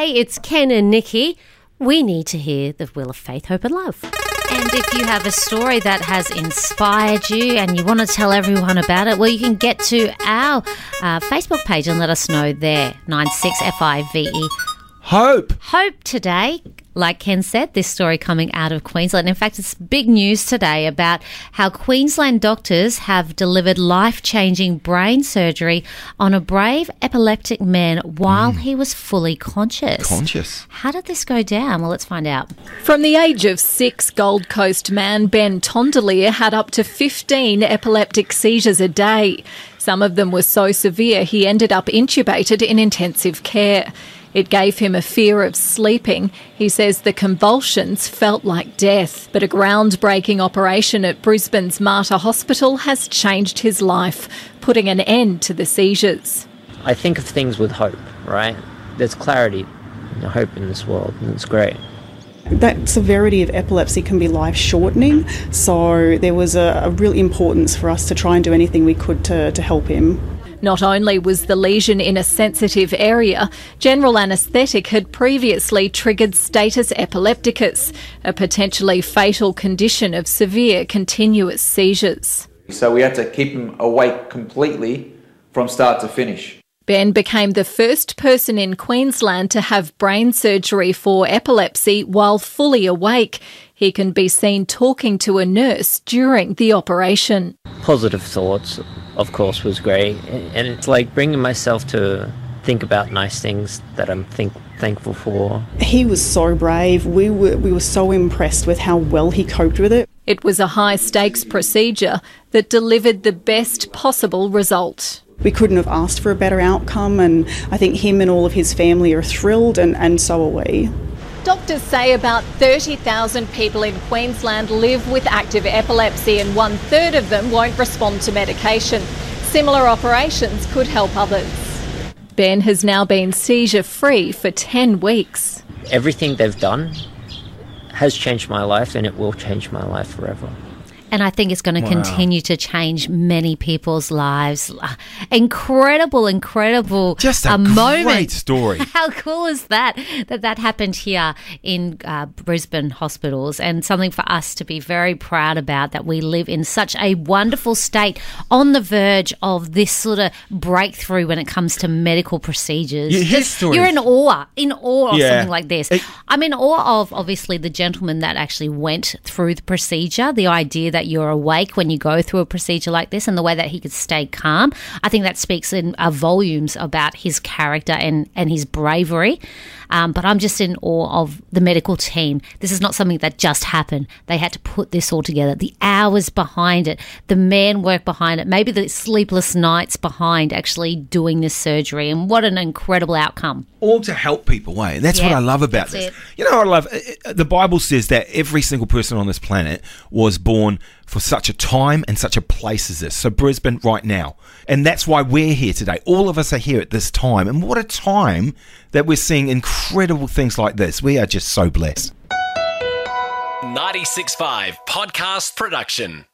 Hey, it's Ken and Nikki. We need to hear the will of Faith, Hope, and Love. And if you have a story that has inspired you and you want to tell everyone about it, well, you can get to our uh, Facebook page and let us know there. 96FIVE. Hope. Hope today, like Ken said, this story coming out of Queensland. In fact, it's big news today about how Queensland doctors have delivered life changing brain surgery on a brave epileptic man while mm. he was fully conscious. Conscious. How did this go down? Well, let's find out. From the age of six, Gold Coast man Ben Tondelier had up to 15 epileptic seizures a day. Some of them were so severe he ended up intubated in intensive care. It gave him a fear of sleeping. He says the convulsions felt like death. But a groundbreaking operation at Brisbane's Mater Hospital has changed his life, putting an end to the seizures. I think of things with hope, right? There's clarity and hope in this world, and it's great. That severity of epilepsy can be life shortening, so there was a, a real importance for us to try and do anything we could to, to help him. Not only was the lesion in a sensitive area, general anaesthetic had previously triggered status epilepticus, a potentially fatal condition of severe continuous seizures. So we had to keep him awake completely from start to finish. Ben became the first person in Queensland to have brain surgery for epilepsy while fully awake. He can be seen talking to a nurse during the operation. Positive thoughts, of course, was great. And it's like bringing myself to think about nice things that I'm think, thankful for. He was so brave. We were, we were so impressed with how well he coped with it. It was a high stakes procedure that delivered the best possible result. We couldn't have asked for a better outcome, and I think him and all of his family are thrilled, and, and so are we. Doctors say about 30,000 people in Queensland live with active epilepsy, and one third of them won't respond to medication. Similar operations could help others. Ben has now been seizure free for 10 weeks. Everything they've done has changed my life, and it will change my life forever. And I think it's going to continue to change many people's lives. Incredible, incredible Just a great moment. story. How cool is that? That that happened here in uh, Brisbane hospitals, and something for us to be very proud about. That we live in such a wonderful state, on the verge of this sort of breakthrough when it comes to medical procedures. Yeah, his Just- story you're in awe, in awe of Yeah. something like this. It- I'm in awe of obviously the gentleman that actually went through the procedure. The idea that you're awake when you go through a procedure like this, and the way that he could stay calm. I think that speaks in uh, volumes about his character and and his bravery. Um, but I'm just in awe of the medical team. This is not something that just happened. They had to put this all together. The hours behind it, the man work behind it, maybe the sleepless nights behind actually doing this surgery, and what an incredible outcome. all to help people, eh? And that's what I love about this. it. You know what I love? Uh, uh, The Bible says that every single person on this planet was born for such a time and such a place as this. So Brisbane right now. And that's why we're here today. All of us are here at this time. And what a time that we're seeing incredible things like this. We are just so blessed. 96.5 Podcast Production.